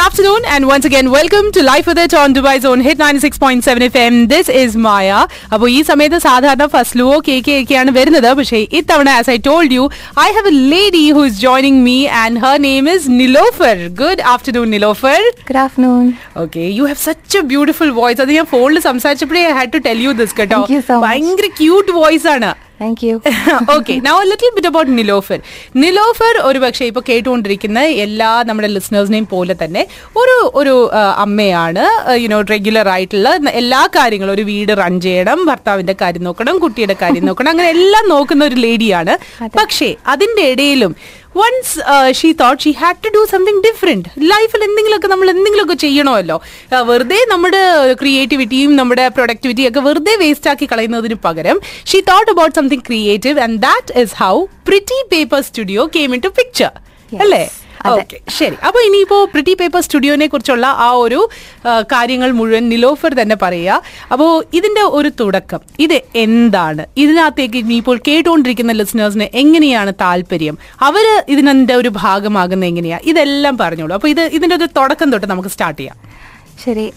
afternoon, and once again, welcome to Life with It on Dubai Zone Hit 96.7 FM. This is Maya. അപ്പോൾ ഈ സമയത്ത് സാധാരണ ഫസ്ലുവോ K K ഒക്കെയാണ് വരുന്നത്. പക്ഷേ ഇത്തവണ as I told you I have a lady who is joining me and her name is Nilofar good afternoon Nilofar good afternoon okay you have such a beautiful voice അത് ഞാൻ ഫോണിൽ സംസാരിച്ചപ്പോഴേ I had to tell you this കേട്ടോ. Thank you so much. ഭയങ്കര cute voice ആണ്. Thank you okay now little bit about Nilofar Nilofar ഒരു പക്ഷേ ഇപ്പൊ കേട്ടുകൊണ്ടിരിക്കുന്ന എല്ലാ നമ്മുടെ ലിസണേഴ്സിനെയും പോലെ തന്നെ ഒരു ഒരു അമ്മയാണ് യുനോ റെഗുലർ ആയിട്ടുള്ള എല്ലാ കാര്യങ്ങളും ഒരു വീട് റൺ ചെയ്യണം ഭർത്താവിന്റെ കാര്യം നോക്കണം കുട്ടിയുടെ കാര്യം നോക്കണം അങ്ങനെ എല്ലാം നോക്കുന്ന ഒരു ലേഡിയാണ് പക്ഷേ അതിന്റെ ഇടയിലും once she thought she had to do something different ലൈഫിൽ എന്തെങ്കിലുമൊക്കെ നമ്മൾ എന്തെങ്കിലുമൊക്കെ ചെയ്യണമല്ലോ വെറുതെ നമ്മുടെ ക്രിയേറ്റിവിറ്റിയും നമ്മുടെ പ്രൊഡക്ടിവിറ്റിയും ഒക്കെ വെറുതെ വേസ്റ്റ് ആക്കി കളയുന്നതിന് പകരം she thought about something creative and that is how Pretty Paper Studio came into picture. അല്ലേ. ഓക്കെ. ശരി. അപ്പൊ ഇനിയിപ്പോ പ്രിറ്റി പേപ്പർ സ്റ്റുഡിയോനെ കുറിച്ചുള്ള ആ ഒരു കാര്യങ്ങൾ മുഴുവൻ നിലോഫർ തന്നെ പറയുക. അപ്പോൾ ഇതിന്റെ ഒരു തുടക്കം. ഇത് എന്താണ്? ഇതിനകത്തേക്ക് ഇനിയിപ്പോൾ കേട്ടുകൊണ്ടിരിക്കുന്ന ലിസണേഴ്സിന് എങ്ങനെയാണ് താല്പര്യം? അവർ ഇതിനെ ഒരു ഭാഗമാകുന്ന എങ്ങനെയാ? ഇതെല്ലാം പറഞ്ഞോളൂ. അപ്പോൾ ഇത് ഇതിന്റെ ഒരു തുടക്കം തൊട്ട് നമുക്ക് സ്റ്റാർട്ട് ചെയ്യാം. ശരി.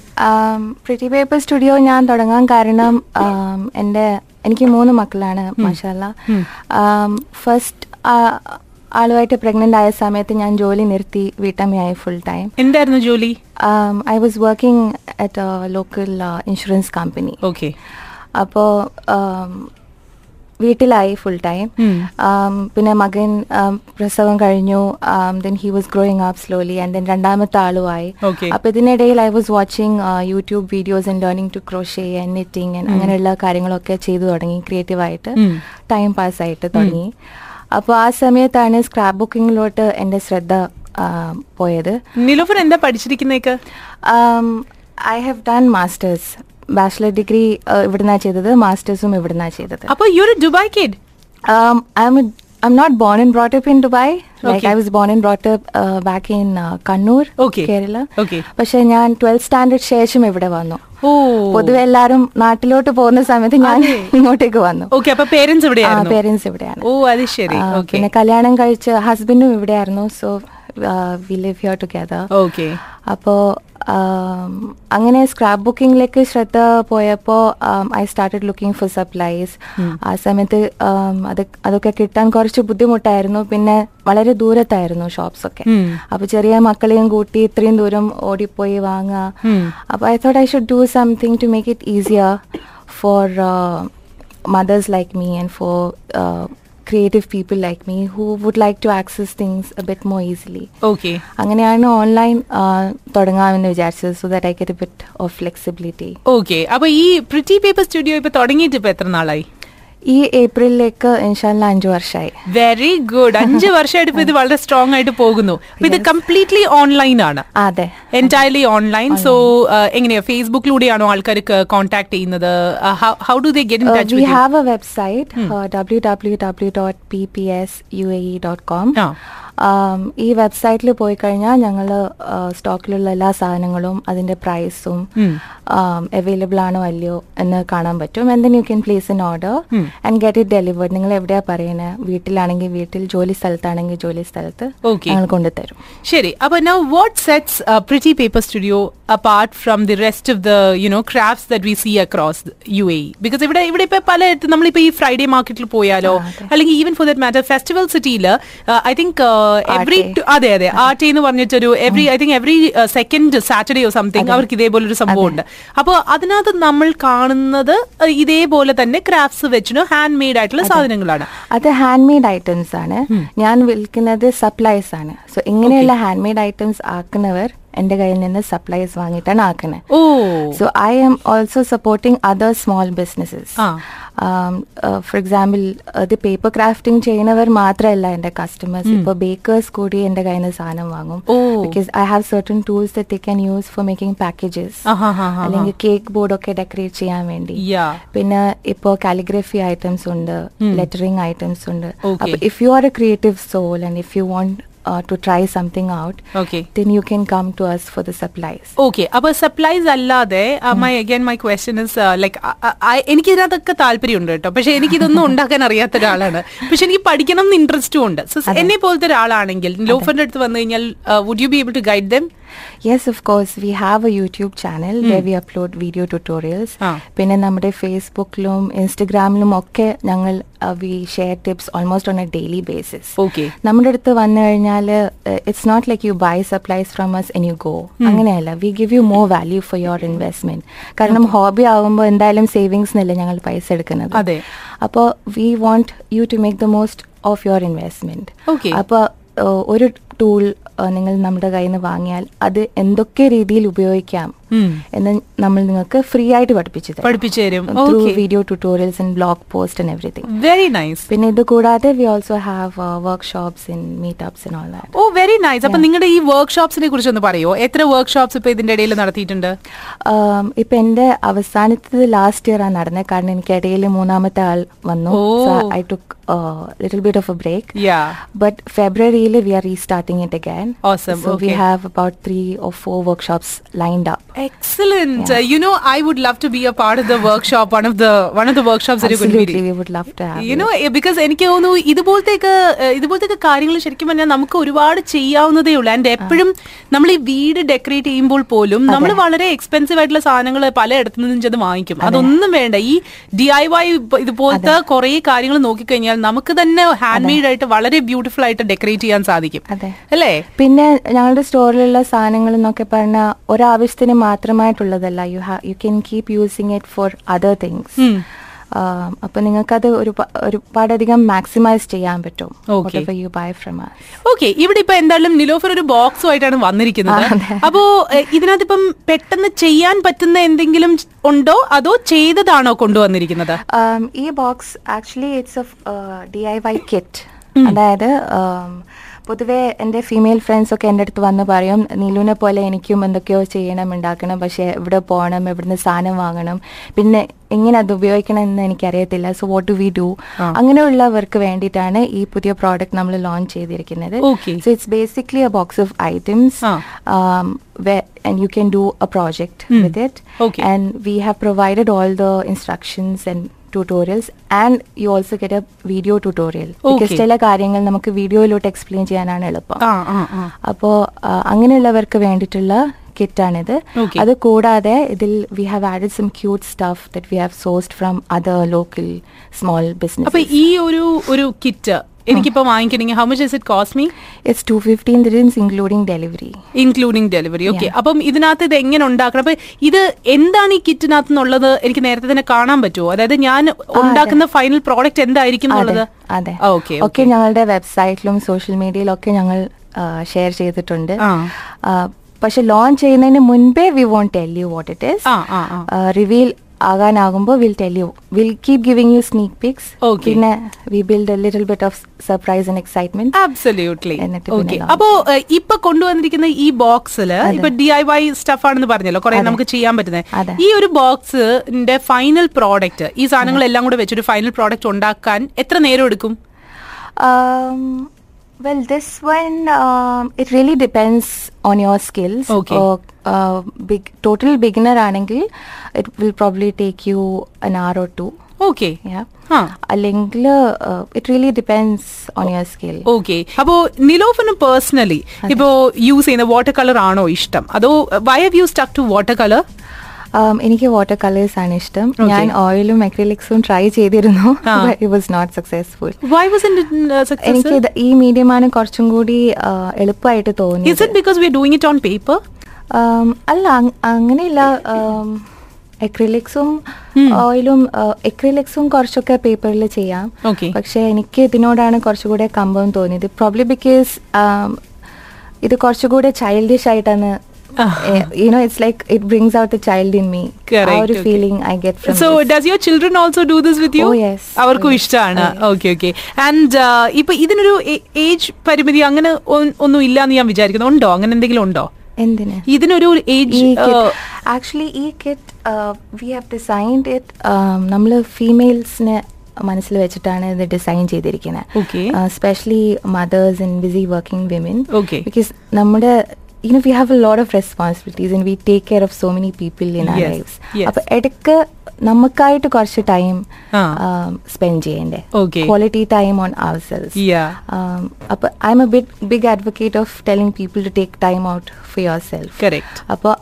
പ്രിറ്റി പേപ്പർ സ്റ്റുഡിയോ ഞാൻ തുടങ്ങാൻ കാരണം എന്റെ എനിക്ക് മൂന്ന് മക്കളാണ് മാഷാല്ല ഫസ്റ്റ് ആളുമായിട്ട് പ്രഗ്നന്റ് ആയ സമയത്ത് ഞാൻ ജോലി നിർത്തി വീട്ടമ്മയായി ഫുൾ ടൈം എന്തായിരുന്നു ജോലി? I was working at local insurance company okay അപ്പോൾ വീട്ടിലായി ഫുൾ ടൈം പിന്നെ മകൻ um, പ്രസവം കഴിഞ്ഞു. Then he was growing up slowly and then രണ്ടാമത്തെ ആളുമായി. അപ്പൊ ഇതിനിടയിൽ I was watching YouTube videos and learning to crochet and knitting and അങ്ങനെയുള്ള കാര്യങ്ങളൊക്കെ ചെയ്തു തുടങ്ങി. ക്രിയേറ്റീവായിട്ട് ടൈം പാസ് ആയിട്ട് തുടങ്ങി. അപ്പോൾ ആ സമയത്താണ് സ്ക്രാപ്പ് ബുക്കിങ്ങിലോട്ട് എന്റെ ശ്രദ്ധ പോയത്. നിലോഫർ എന്താ പഠിച്ചിരിക്കുന്നേക്ക്? I have done masters. Bachelor degree ഇവിടുന്നാണ് ചെയ്തത് മാസ്റ്റേഴ്സും ഇവിടുന്നാണ് ചെയ്തത്. അപ്പോൾ യു ഒരു Dubai kid? I'm I'm not born and brought up in Dubai. Like Okay. I was born and brought up uh, back in uh, Kannur, Okay. Kerala. Okay. പക്ഷെ ഞാൻ twelfth standard ശേഷം ഇവിടെ വന്നു. പൊതുവെ എല്ലാരും നാട്ടിലോട്ട് പോകുന്ന സമയത്ത് ഞാൻ ഇങ്ങോട്ടേക്ക് വന്നു. അപ്പൊ പേരൻസ് എവിടെയായിരുന്നു പേരൻസ് ഇവിടെയാണ്. ഓ അത് ശരി. പിന്നെ കല്യാണം കഴിച്ച് ഹസ്ബൻഡും ഇവിടെയായിരുന്നു. So we live here together okay അപ്പോൾ അങ്ങനെ സ്ക്രാപ്പ് ബുക്കിംഗിലേക്ക് ശ്രദ്ധ പോയപ്പോൾ I started looking for supplies ആ സമയത്ത് um, അത് അതൊക്കെ കിട്ടാൻ കുറച്ച് ബുദ്ധിമുട്ടായിരുന്നു. പിന്നെ വളരെ ദൂരത്തായിരുന്നു ഷോപ്സ് ഒക്കെ. അപ്പൊ ചെറിയ മക്കളെയും കൂട്ടി ഇത്രയും ദൂരം ഓടിപ്പോയി വാങ്ങുക. അപ്പൊ I thought I should do something to make it easier for mothers like me and for uh, creative people like me who would like to access things a bit more easily. Okay അങ്ങനെയാണ് online തുടങ്ങാമെന്ന് വിചാരിച്ചത് so that I get bit of flexibility okay അപ്പൊ ഈ pretty Paper studio ഇപ്പൊ തുടങ്ങിയിട്ട് ഇപ്പൊ എത്ര നാളായി? ഈ ഏപ്രിലിലേക്ക് ഇൻഷാല്ല അഞ്ചു വർഷമായി വെരി ഗുഡ് അഞ്ചു വർഷമായിട്ട് ഇപ്പൊ ഇത് വളരെ സ്ട്രോങ് ആയിട്ട് പോകുന്നു. ഇത് കംപ്ലീറ്റ്ലി ഓൺലൈൻ ആണ്. അതെ. എന്റയർലി ഓൺലൈൻ സോ എങ്ങനെയാ? ഫേസ്ബുക്കിലൂടെയാണോ ആൾക്കാർക്ക് കോൺടാക്ട് ചെയ്യുന്നത്? How do they get in touch we have a website W W W dot P P S U A dot com. ഈ വെബ്സൈറ്റിൽ പോയി കഴിഞ്ഞാൽ ഞങ്ങൾ സ്റ്റോക്കിലുള്ള എല്ലാ സാധനങ്ങളും അതിന്റെ പ്രൈസും അവൈലബിൾ ആണോ അല്ലയോ എന്ന് കാണാൻ പറ്റും. And then you can place in order and get it delivered നിങ്ങൾ എവിടെയാ പറയുന്നത് വീട്ടിലാണെങ്കിൽ വീട്ടിൽ ജോലി സ്ഥലത്താണെങ്കിൽ ജോലി സ്ഥലത്ത്. ഞങ്ങൾ കൊണ്ടുതരും. ശരി. അപ്പൊ now what sets Pretty Paper Studio apart from the rest of the you know crafts that we see across U A because ഇവിടെ ഇവിടെ ഇപ്പൊ പല നമ്മളിപ്പോ ഈ ഫ്രൈഡേ മാർക്കറ്റിൽ പോയാലോ അല്ലെങ്കിൽ even for that matter festival സിറ്റിയിൽ ഐ തിങ്ക് എവറി അതെ അതെ. അതെ ടി എന്ന് പറഞ്ഞിട്ടൊരു every I think every second Saturday or something അവർക്ക് ഇതേപോലെ ഒരു സംഭവം ഉണ്ട് അപ്പോൾ അതിനകത്ത് നമ്മൾ കാണുന്നത് ഇതേപോലെ തന്നെ ക്രാഫ്റ്റ്സ് വെച്ചിട്ട് ഹാൻഡ് മെയ്ഡ് ആയിട്ടുള്ള സാധനങ്ങളാണ്. അത് ഹാൻഡ് മെയ്ഡ് ഐറ്റംസ് ആണ് ഞാൻ വിൽക്കുന്നത് സപ്ലൈസ് ആണ്. സോ ഇങ്ങനെയുള്ള ഹാൻഡ് മെയ്ഡ് ഐറ്റംസ് ആക്കുന്നവർ എന്റെ കയ്യിൽ നിന്ന് സപ്ലൈസ് വാങ്ങിയിട്ടാണ് ആക്കുന്നത് so I am also supporting other small businesses for example ഇത് പേപ്പർ ക്രാഫ്റ്റിംഗ് ചെയ്യുന്നവർ മാത്രമല്ല എന്റെ കസ്റ്റമേഴ്സ് ഇപ്പോൾ ബേക്കേഴ്സ് കൂടി എന്റെ കയ്യിൽ നിന്ന് സാധനം വാങ്ങും. Because I have certain tools that they can use for making packages. അല്ലെങ്കിൽ കേക്ക് ബോർഡ് ഒക്കെ ഡെക്കറേറ്റ് ചെയ്യാൻ വേണ്ടി. പിന്നെ ഇപ്പോ കാലിഗ്രഫി ഐറ്റംസ് ഉണ്ട് ലെറ്ററിംഗ് ഐറ്റംസ് ഉണ്ട്. Okay. അപ്പൊ if you are a creative soul and if you want to try something out, Okay. then you can come to us for the supplies. Okay അപ്പൊ supplies അല്ലാതെ my again my question is like എനിക്ക് ഇതിനകത്തൊക്കെ താല്പര്യമുണ്ട് കേട്ടോ. പക്ഷെ എനിക്ക് ഇതൊന്നും ഉണ്ടാക്കാൻ അറിയാത്ത ഒരാളാണ്. പക്ഷെ എനിക്ക് പഠിക്കണം എന്ന് ഇൻട്രസ്റ്റും ഉണ്ട്. എന്നെ പോലത്തെ ഒരാളാണെങ്കിൽ ലോഫറിന്റെ അടുത്ത് വന്നു കഴിഞ്ഞാൽ would you be able to guide them yes of course we have a YouTube channel we upload video tutorials. പിന്നെ നമ്മുടെ ഫേസ്ബുക്കിലും ഇൻസ്റ്റഗ്രാമിലും ഒക്കെ ഞങ്ങൾ we share tips almost on a daily basis okay നമ്മുടെ അടുത്ത് വന്നു കഴിഞ്ഞാൽ it's not like you buy supplies from us and you go അങ്ങനെയല്ല. We give you more value for your investment കാരണം ഹോബി ആകുമ്പോൾ എന്തായാലും സേവിങ്സ് എന്നല്ല ഞങ്ങൾ പൈസ എടുക്കുന്നത്. അപ്പോൾ we want you to make the most of your investment. അപ്പോൾ ഒരു ടൂൾ നിങ്ങൾ നമ്മുടെ കയ്യിൽ നിന്ന് വാങ്ങിയാൽ അത് എന്തൊക്കെ രീതിയിൽ ഉപയോഗിക്കാം. എന്ന് നമ്മൾ നിങ്ങൾക്ക് ഫ്രീ ആയിട്ട് പഠിപ്പിച്ചു തരാം. പഠിപ്പിച്ചു തരും. Through okay video tutorials and blog post and everything very nice പിന്നെ ഇത് കൂടാതെ we also have workshops in meetups in all that oh very nice അപ്പൊ നിങ്ങളുടെ ഈ വർക്ക്ഷോപ്സിനെ കുറിച്ച് ഒന്ന് പറയുമോ എത്ര വർക്ക്ഷോപ്സ് ഇപ്പൊ ഇതിന്റെ ഇടയിൽ നടത്തിയിട്ടുണ്ട്? ഇപ്പൊ എന്റെ അവസാനത്തത് ലാസ്റ്റ് ഇയർ ആണ് നടന്നത് കാരണം എനിക്ക് ഇടയിൽ മൂന്നാമത്തെ ആൾ വന്നു. I took little bit of a break but ഫെബ്രുവരിയിൽ we are restarting it again Awesome, so we. Have about three or four workshops lined up Excellent. Yeah. Uh, you know, I would love to be a part of the workshop. One of the one of the workshops that you're going to be. We would love to have You it. know, because എനിക്ക് തോന്നുന്നു ഇതുപോലത്തെയൊക്കെ ഇതുപോലത്തെയൊക്കെ കാര്യങ്ങൾ ശരിക്കും പറഞ്ഞാൽ നമുക്ക് ഒരുപാട് ചെയ്യാവുന്നതേ ഉള്ളൂ and എപ്പോഴും നമ്മൾ ഈ വീട് ഡെക്കറേറ്റ് ചെയ്യുമ്പോൾ പോലും നമ്മൾ വളരെ എക്സ്പെൻസീവ് ആയിട്ടുള്ള സാധനങ്ങൾ പലയിടത്തു നിന്നും ചെന്ന് വാങ്ങിക്കും അതൊന്നും വേണ്ട ഈ ഡി ഐ വൈ ഇതുപോലത്തെ കുറെ കാര്യങ്ങൾ നോക്കിക്കഴിഞ്ഞാൽ നമുക്ക് തന്നെ ഹാൻഡ് മെയ്ഡ് ആയിട്ട് വളരെ ബ്യൂട്ടിഫുൾ ആയിട്ട് ഡെക്കറേറ്റ് ചെയ്യാൻ സാധിക്കും അല്ലേ പിന്നെ ഞങ്ങളുടെ സ്റ്റോറിലുള്ള സാധനങ്ങൾ എന്നൊക്കെ പറഞ്ഞാൽ ഒരാവശ്യത്തിന് മാത്രമായിട്ടുള്ളതല്ല. You have you can keep using it for other things അപ്പൊ നിങ്ങൾക്കത് ഒരു ഒരുപാടധികം മാക്സിമൈസ് ചെയ്യാൻ പറ്റും. യു ബൈ ഫ്രം ഓക്കെ ഇവിടെ ഇപ്പൊ എന്തായാലും നിലോഫർ ഒരു ബോക്സും ആയിട്ടാണ് വന്നിരിക്കുന്നത്. അപ്പോ ഇതിനകത്ത് ഇപ്പം പെട്ടെന്ന് ചെയ്യാൻ പറ്റുന്ന എന്തെങ്കിലും ഉണ്ടോ? അതോ ചെയ്തതാണോ കൊണ്ടുവന്നിരിക്കുന്നത്? ഈ box actually it's D I Y kit അതായത് പൊതുവെ എന്റെ ഫീമെയിൽ ഫ്രണ്ട്സൊക്കെ എന്റെ അടുത്ത് വന്ന് പറയും നീലുവിനെ പോലെ എനിക്കും എന്തൊക്കെയോ ചെയ്യണം ഉണ്ടാക്കണം. പക്ഷേ എവിടെ പോകണം എവിടുന്ന് സാധനം വാങ്ങണം പിന്നെ എങ്ങനെ അത് ഉപയോഗിക്കണം എന്ന് എനിക്കറിയത്തില്ല. So what do we do അങ്ങനെയുള്ളവർക്ക് വേണ്ടിയിട്ടാണ് ഈ പുതിയ പ്രോഡക്റ്റ് നമ്മൾ ലോഞ്ച് ചെയ്തിരിക്കുന്നത്. So it's basically a box of items and you can do a project with it. Okay. and we have provided all the instructions and tutorials and you also get a video tutorial. Because Okay. ചില കാര്യങ്ങൾ നമുക്ക് വീഡിയോയിലോട്ട് explain ചെയ്യാനാണ് എളുപ്പം. അപ്പോൾ അങ്ങനെയുള്ളവർക്ക് വേണ്ടിയിട്ടുള്ള കിറ്റാണിത്. അത് കൂടാതെ ഇതിൽ we have added some cute stuff that we have sourced from other local small അപ്പൊ ബിസിനസ് ഈ ഒരു ഒരു കിറ്റ് എനിക്കിപ്പോ വാങ്ങിക്കണമെങ്കിൽ how much is it cost me it's two fifteen dirhams including delivery including delivery okay അപ്പം ഇതിനകത്ത് ഇത് എങ്ങനെ ഉണ്ടാക്കണം? അപ്പൊ ഇത് എന്താണ് ഈ കിറ്റിനകത്ത് എന്നുള്ളത് എനിക്ക് നേരത്തെ തന്നെ കാണാൻ പറ്റുമോ? അതായത് ഞാൻ ഉണ്ടാക്കുന്ന ഫൈനൽ പ്രോഡക്റ്റ് എന്തായിരിക്കും എന്നുള്ളത്? അതെ ഓക്കെ ഓക്കെ ഞങ്ങളുടെ വെബ്സൈറ്റിലും സോഷ്യൽ മീഡിയയിലും ഒക്കെ ഞങ്ങൾ ഷെയർ ചെയ്തിട്ടുണ്ട്. പക്ഷെ ലോഞ്ച് ചെയ്യുന്നതിന് മുൻപേ we won't tell you what it ah reveal ആകാനാകുമ്പോൾ will tell you will keep giving you sneak peeks. പിന്നെ we build a little bit of surprise and excitement absolutely okay അപ്പോ ഇപ്പൊ കൊണ്ടുവന്നിരിക്കുന്ന ഈ ബോക്സിൽ ഇപ്പൊ ഡി ഐ വൈ സ്റ്റഫ് ആണെന്ന് പറഞ്ഞല്ലോ കുറെ നമുക്ക് ചെയ്യാൻ പറ്റുന്നത് ഈ ഒരു ബോക്സിന്റെ ഫൈനൽ പ്രോഡക്റ്റ് ഈ സാധനങ്ങളെല്ലാം കൂടെ വെച്ചൊരു ഫൈനൽ പ്രോഡക്റ്റ് ഉണ്ടാക്കാൻ എത്ര നേരം എടുക്കും? well, this one um, it really depends on your skills. Okay. Or, uh, big total beginner ആണെങ്കിൽ it will probably take you an hour or two. Okay Yeah. ആ അല്ലെങ്കിൽ it really depends on your skill okay അപ്പോ നിലോഫിന് personally ഇപ്പോ use ചെയ്യുന്ന water colour ആണോ ഇഷ്ടം അതോ why have you stuck to water colour എനിക്ക് വാട്ടർ കളേഴ്സ് ആണ് ഇഷ്ടം. ഞാൻ ഓയിലും അക്രിലിക്സും ട്രൈ ചെയ്തിരുന്നു. ഇറ്റ് വാസ് നോട്ട് സക്സസ്ഫുൾ എനിക്ക് ഈ മീഡിയമാണ് കുറച്ചും കൂടി uh, എളുപ്പമായിട്ട് തോന്നി Um, അല്ല അങ്ങനെയല്ല അങ്ങനെയില്ല എക്രിലിക്സും ഓയിലും എക്രിലിക്സും കുറച്ചൊക്കെ പേപ്പറിൽ ചെയ്യാം. പക്ഷെ എനിക്ക് ഇതിനോടാണ് കുറച്ചുകൂടെ കമ്പം തോന്നിയത്. പ്രോബ്ലി ബിക്കോസ് ഇത് കുറച്ചുകൂടെ ചൈൽഡിഷ് ആയിട്ടാണ് you know it's like it brings out the child in me ah Correct, ഒരു okay. Feeling I get from so does your children also do this with you Oh, yes. അവർക്കും ഇഷ്ടമാണ് okay okay and ഇപ്പൊ ഇതിനൊരു age പരിമിതി അങ്ങനെ ഒന്നും ഇല്ല എന്ന് ഞാൻ വിചാരിക്കുന്നു. ഉണ്ടോ? അങ്ങനെ എന്തെങ്കിലും ഉണ്ടോ? എന്തിന്? ഇതിനൊരു ഏജ് ആക്ച്വലി ഈ kit we have designed it നമ്മൾ ഫീമെയിൽസിനെ മനസ്സിൽ വെച്ചിട്ടാണ് ഇത് ഡിസൈൻ ചെയ്തിരിക്കുന്നത് specially mothers and busy working women because നമ്മുടെ you know we have a lot of responsibilities and we take care of so many people in our lives yes. അപ്പൊ ഇടയ്ക്ക് നമുക്കായിട്ട് കുറച്ച് ടൈം. സ്പെൻഡ് ചെയ്യണ്ടേ Okay. Quality time on ourselves. അപ്പൊ I'm a big big advocate of telling people to take time out for yourself. അപ്പോൾ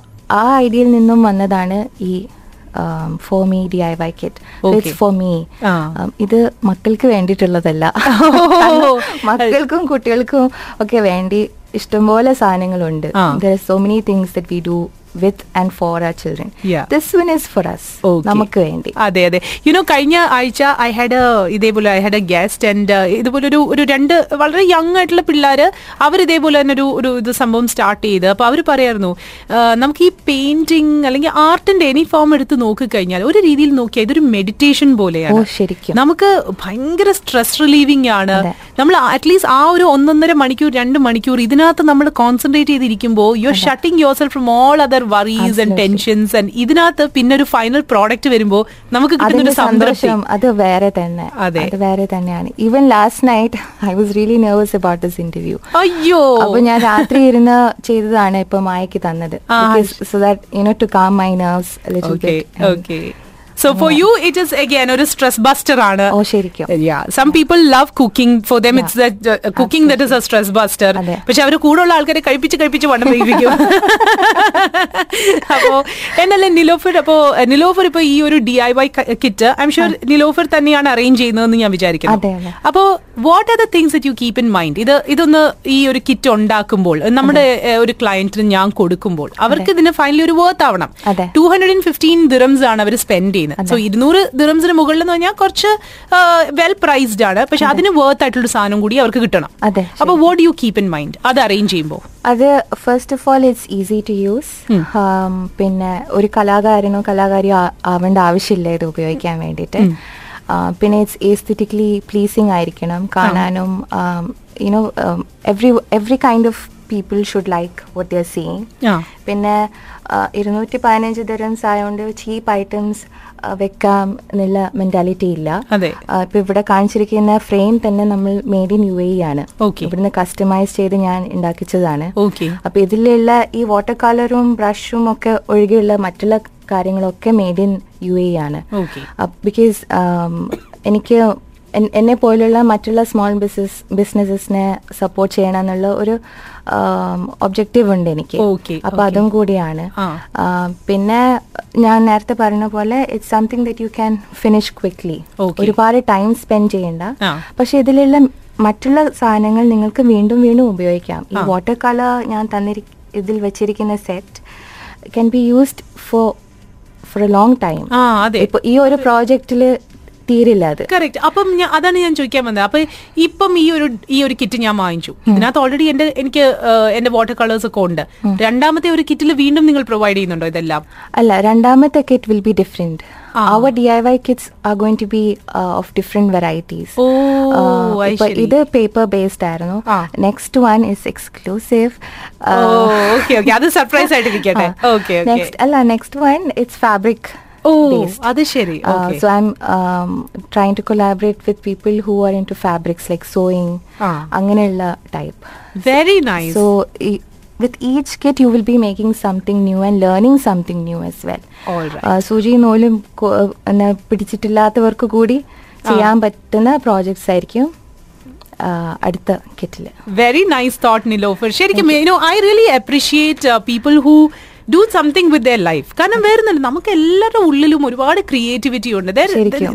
ആ ഐഡിയയിൽ നിന്നും വന്നതാണ് ഈ for me D I Y kit. It's for me. ഇത് മക്കൾക്ക് വേണ്ടിയിട്ടുള്ളതല്ല. മക്കൾക്കും കുട്ടികൾക്കും ഒക്കെ വേണ്ടി ഇഷ്ടംപോലെ സാധനങ്ങളുണ്ട്. So many things that we do with and for our children. This one is for us. നമുക്ക് വേണ്ടി. അതെ അതെ. യുനോ കഴിഞ്ഞ ആഴ്ച ഐ ഹാഡ് ഇതേപോലെ I had a guest and ഇതുപോലെ ഒരു ഒരു രണ്ട് വളരെ യങ് ആയിട്ടുള്ള പിള്ളേർ അവർ ഇതേപോലെ തന്നെ ഒരു ഒരു ഇത് സംഭവം സ്റ്റാർട്ട് ചെയ്ത്. അപ്പൊ അവർ പറയായിരുന്നു നമുക്ക് ഈ പെയിന്റിങ് അല്ലെങ്കിൽ ആർട്ടിന്റെ എനി ഫോം എടുത്ത് നോക്കിക്കഴിഞ്ഞാൽ ഒരു രീതിയിൽ നോക്കിയാൽ ഇതൊരു മെഡിറ്റേഷൻ പോലെയാണ്. ശരിക്കും. നമുക്ക് ഭയങ്കര സ്ട്രെസ് റിലീവിംഗ് ആണ്. നമ്മൾ അറ്റ്ലീസ്റ്റ് ആ ഒരു ഒന്നൊന്നര മണിക്കൂർ രണ്ട് മണിക്കൂർ ഇതിനകത്ത് നമ്മൾ concentrate ചെയ്തിരിക്കുമ്പോൾ you are shutting yourself from all other worries and. Tensions and ഇതിനകത്ത് പിന്നെ ഒരു ഫൈനൽ പ്രോഡക്റ്റ് വരുമ്പോൾ നമുക്ക് കിട്ടുന്ന സന്തോഷം അത് വേറെ തന്നെ. അതെ. അത് വേറെ തന്നെയാണ്. Even last night I was really nervous about this interview അയ്യോ. അപ്പൊ ഞാൻ രാത്രി ഇരുന്ന് ചെയ്തതാണ് ഇപ്പൊ മായക്ക് തന്നത്. So that you know to calm my nerves okay so for you it is again ഒരു സ്ട്രെസ് ബസ്റ്റർ ആണ്. Some people love cooking for them it's cooking that is a stress buster. പക്ഷെ അവർ കൂടെയുള്ള ആൾക്കാരെ കഴിപ്പിച്ച് കഴിപ്പിച്ച് വണ്ണം കഴിപ്പിക്കും അപ്പോ എന്നല്ല നിലോഫർ അപ്പോ നിലോഫർ ഇപ്പൊ ഈ ഒരു D I Y kit I'm sure Nilofer തന്നെയാണ് അറേഞ്ച് ചെയ്യുന്നതെന്ന് ഞാൻ വിചാരിക്കുന്നു. അപ്പോ what are the things that you keep in mind ഇത് ഇതൊന്ന് ഈ ഒരു കിറ്റ് ഉണ്ടാക്കുമ്പോൾ നമ്മുടെ ഏഹ്, ഒരു ക്ലയന്റിന് ഞാൻ കൊടുക്കുമ്പോൾ അവർക്ക് ഇതിന് ഫൈനലി ഒരു വർത്ത് ആവണം. Two hundred and fifteen dirhams ആണ് അവർ സ്പെൻഡ് ചെയ്യുന്നത്. സോ ഇരുന്നൂറ് ദിറംസിന് മുകളിൽ എന്ന് പറഞ്ഞാൽ കുറച്ച് വെൽ പ്രൈസ്ഡ് ആണ്. പക്ഷെ അതിന് വർത്ത് ആയിട്ടുള്ള സാധനം കൂടി അവർക്ക് കിട്ടണം. അതെ. അപ്പൊ what you keep in mind അത് അറേഞ്ച് ചെയ്യുമ്പോൾ അത് first of all it's easy to use പിന്നെ ഒരു കലാകാരനോ കലാകാരിയോ ആവേണ്ട ആവശ്യമില്ല ഇത് ഉപയോഗിക്കാൻ വേണ്ടിയിട്ട്. പിന്നെ ഇറ്റ്സ് ഏസ്തറ്റിക്കലി പ്ലീസിങ് ആയിരിക്കണം. കാണാനും you know every every kind of people should like what you are seeing പിന്നെ ഇരുന്നൂറ്റി പതിനഞ്ച് ദിറംസ് ആയതുകൊണ്ട് ചീപ്പ് ഐറ്റംസ് വെക്കാം എന്നുള്ള മെന്റാലിറ്റി ഇല്ല. ഇപ്പൊ ഇവിടെ കാണിച്ചിരിക്കുന്ന ഫ്രെയിം തന്നെ നമ്മൾ മെയ്ഡ് ഇൻ യു എ ആണ്. Okay. ഇവിടുന്ന് കസ്റ്റമൈസ് ചെയ്ത് ഞാൻ ഉണ്ടാക്കിച്ചതാണ്. അപ്പൊ ഇതിലുള്ള ഈ വാട്ടർ കളറും ബ്രഷും ഒക്കെ ഒഴികെയുള്ള മറ്റുള്ള കാര്യങ്ങളൊക്കെ മെയ്ഡ് ഇൻ യു എ ആണ്. ബിക്കോസ് എനിക്ക് എന്നെ പോലുള്ള മറ്റുള്ള സ്മോൾ ബിസിനസ് ബിസിനസ്സസിനെ സപ്പോർട്ട് ചെയ്യണം എന്നുള്ള ഒരു ഒബ്ജക്റ്റീവ് ഉണ്ട് എനിക്ക്. Okay, അപ്പൊ അതും കൂടിയാണ്. പിന്നെ ഞാൻ നേരത്തെ പറഞ്ഞ പോലെ it's something that you can finish quickly ഒരുപാട് ടൈം സ്പെൻഡ് ചെയ്യണ്ട. പക്ഷെ ഇതിലുള്ള മറ്റുള്ള സാധനങ്ങൾ നിങ്ങൾക്ക് വീണ്ടും വീണ്ടും ഉപയോഗിക്കാം. ഈ വാട്ടർ കളർ ഞാൻ തന്നിരി ഇതിൽ വെച്ചിരിക്കുന്ന set can be used for for a long time ഇപ്പൊ ഈ ഒരു പ്രോജക്റ്റിൽ തീരില്ല അത്. കറക്റ്റ് അപ്പം അതാണ് ഞാൻ ചോദിക്കാൻ വന്നത്. അപ്പൊ ഇപ്പം ഈ ഒരു ഈ ഒരു കിറ്റ് ഞാൻ വാങ്ങിച്ചു. ഇതിനകത്ത് ഓൾറെഡി എന്റെ എനിക്ക് എന്റെ വാട്ടർ കളേഴ്സ് ഒക്കെ ഉണ്ട്. രണ്ടാമത്തെ ഒരു കിറ്റിൽ വീണ്ടും നിങ്ങൾ പ്രൊവൈഡ് ചെയ്യുന്നുണ്ടോ ഇതെല്ലാം? അല്ല രണ്ടാമത്തെ kit will be different. Our D I Y kits are going to be of different varieties. ഇത് പേപ്പർ ബേസ്ഡ് ആയിരുന്നു. നെക്സ്റ്റ് വൺ ഇസ് എക്സ്ക്ലൂസീവ് അത് സർപ്രൈസ് ആയിട്ട് നെക്സ്റ്റ് അല്ല നെക്സ്റ്റ് വൺ ഇറ്റ്സ് ഫാബ്രിക് അത് ശരി. So I'm trying to collaborate with people who are into fabrics like sewing. അങ്ങനെയുള്ള type very nice so with with each kit, you will be making something new and learning something new as well. Uh, സൂചി നൂലും പിടിച്ചിട്ടില്ലാത്തവർക്ക് കൂടി ചെയ്യാൻ പറ്റുന്ന projects ആയിരിക്കും അടുത്ത കിറ്റിൽ very nice thought Nilofer ശരിക്കും I really appreciate people who do something with their life കാരണം വേറെ നമുക്ക് എല്ലാവരുടെ ഉള്ളിലും ഒരുപാട് ക്രിയേറ്റിവിറ്റി ഉണ്ട്.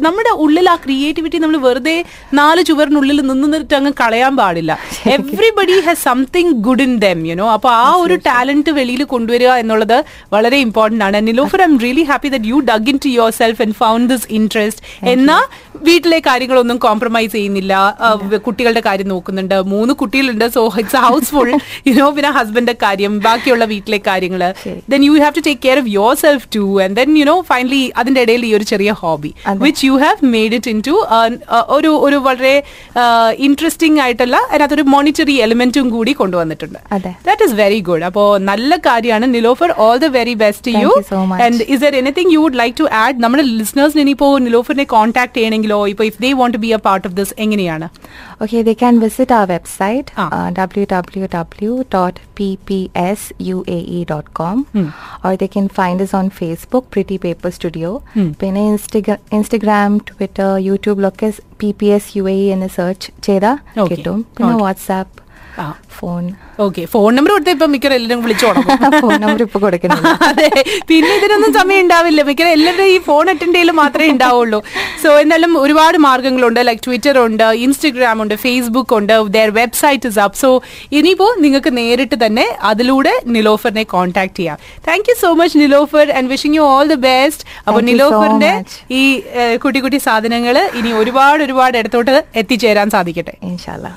നമ്മുടെ ഉള്ളിൽ ആ ക്രിയേറ്റിവിറ്റി നമ്മൾ വെറുതെ നാല് ചുവറിനുള്ളിൽ നിന്ന് നിന്നിട്ട് അങ്ങ് കളയാൻ പാടില്ല. Everybody has something good in them you know അപ്പൊ ആ ഒരു ടാലന്റ് വെളിയിൽ കൊണ്ടുവരിക എന്നുള്ളത് വളരെ ഇമ്പോർട്ടന്റ് ആണ്. Nilofer I'm really happy that you dug into yourself and found this interest എന്നാ വീട്ടിലെ കാര്യങ്ങളൊന്നും കോംപ്രമൈസ് ചെയ്യുന്നില്ല. കുട്ടികളുടെ കാര്യം നോക്കുന്നുണ്ട്. മൂന്ന് കുട്ടികളുണ്ട്. So it's house full you know പിന്നെ ഹസ്ബൻഡിന്റെ കാര്യം ബാക്കിയുള്ള വീട്ടിലെ കാര്യങ്ങൾ. Then you have to take care of yourself too and then you know finally അതിന്റെ ഇടയിൽ ഈ ഒരു ചെറിയ hobby. Which you have made it into ഒരു ഒരു വളരെ ഇൻട്രസ്റ്റിംഗ് ആയിട്ടുള്ള അതിനകത്തൊരു മോണിറ്ററി എലിമെന്റും കൂടി കൊണ്ടുവന്നിട്ടുണ്ട്. ദാറ്റ് ഇസ് വെരി ഗുഡ് അപ്പോ നല്ല കാര്യമാണ്. Nilofar all the very best you. And is there anything you would like to add നമ്മുടെ ലിസ്ണേഴ്സിന് ഇനിയിപ്പോ നിലോഫറിനെ കോൺടാക്ട് ചെയ്യണമെങ്കിലോ ഇപ്പൊ if they want be a part of this എങ്ങനെയാണ് okay they can visit a website W W Okay, they P visit our website E dot www.ppsuae.com or they can find us on Facebook, Pretty Paper Studio. പിന്നെ Instagram Instagram Twitter യൂട്യൂബിലൊക്കെ P P S U A എന്ന് search ചെയ്താൽ Okay. കിട്ടും പിന്നെ Okay. WhatsApp ആ phone. Okay phone number കൊടുത്ത ഇപ്പൊ മിക്കർ എല്ലാവരും വിളിച്ചു ഫോൺ നമ്പർ ഇപ്പൊ കൊടുക്കുന്നില്ല അതെ പിന്നെ ഇതിനൊന്നും സമയം ഉണ്ടാവില്ല. മിക്കവാറും എല്ലാവരുടെയും ഈ ഫോൺ അറ്റൻഡ് ചെയ്യൽ മാത്രമേ ഉണ്ടാവുള്ളൂ. സോ എന്നാലും ഒരുപാട് മാർഗങ്ങളുണ്ട്. ലൈക് ട്വിറ്റർ ഉണ്ട് ഇൻസ്റ്റഗ്രാം ഉണ്ട് ഫേസ്ബുക്ക് ഉണ്ട് their website is up so ഇനിയിപ്പോ നിങ്ങൾക്ക് നേരിട്ട് തന്നെ അതിലൂടെ നിലോഫറിനെ കോൺടാക്ട് ചെയ്യാം. Thank you so much Nilofer and wishing you all the best അപ്പൊ Thank നിലോഫറിന്റെ ഈ കുട്ടി കുട്ടി സാധനങ്ങൾ ഇനി ഒരുപാട് ഒരുപാട് ഇടത്തോട്ട് എത്തിച്ചേരാൻ സാധിക്കട്ടെ. ഇൻഷാല്ലാ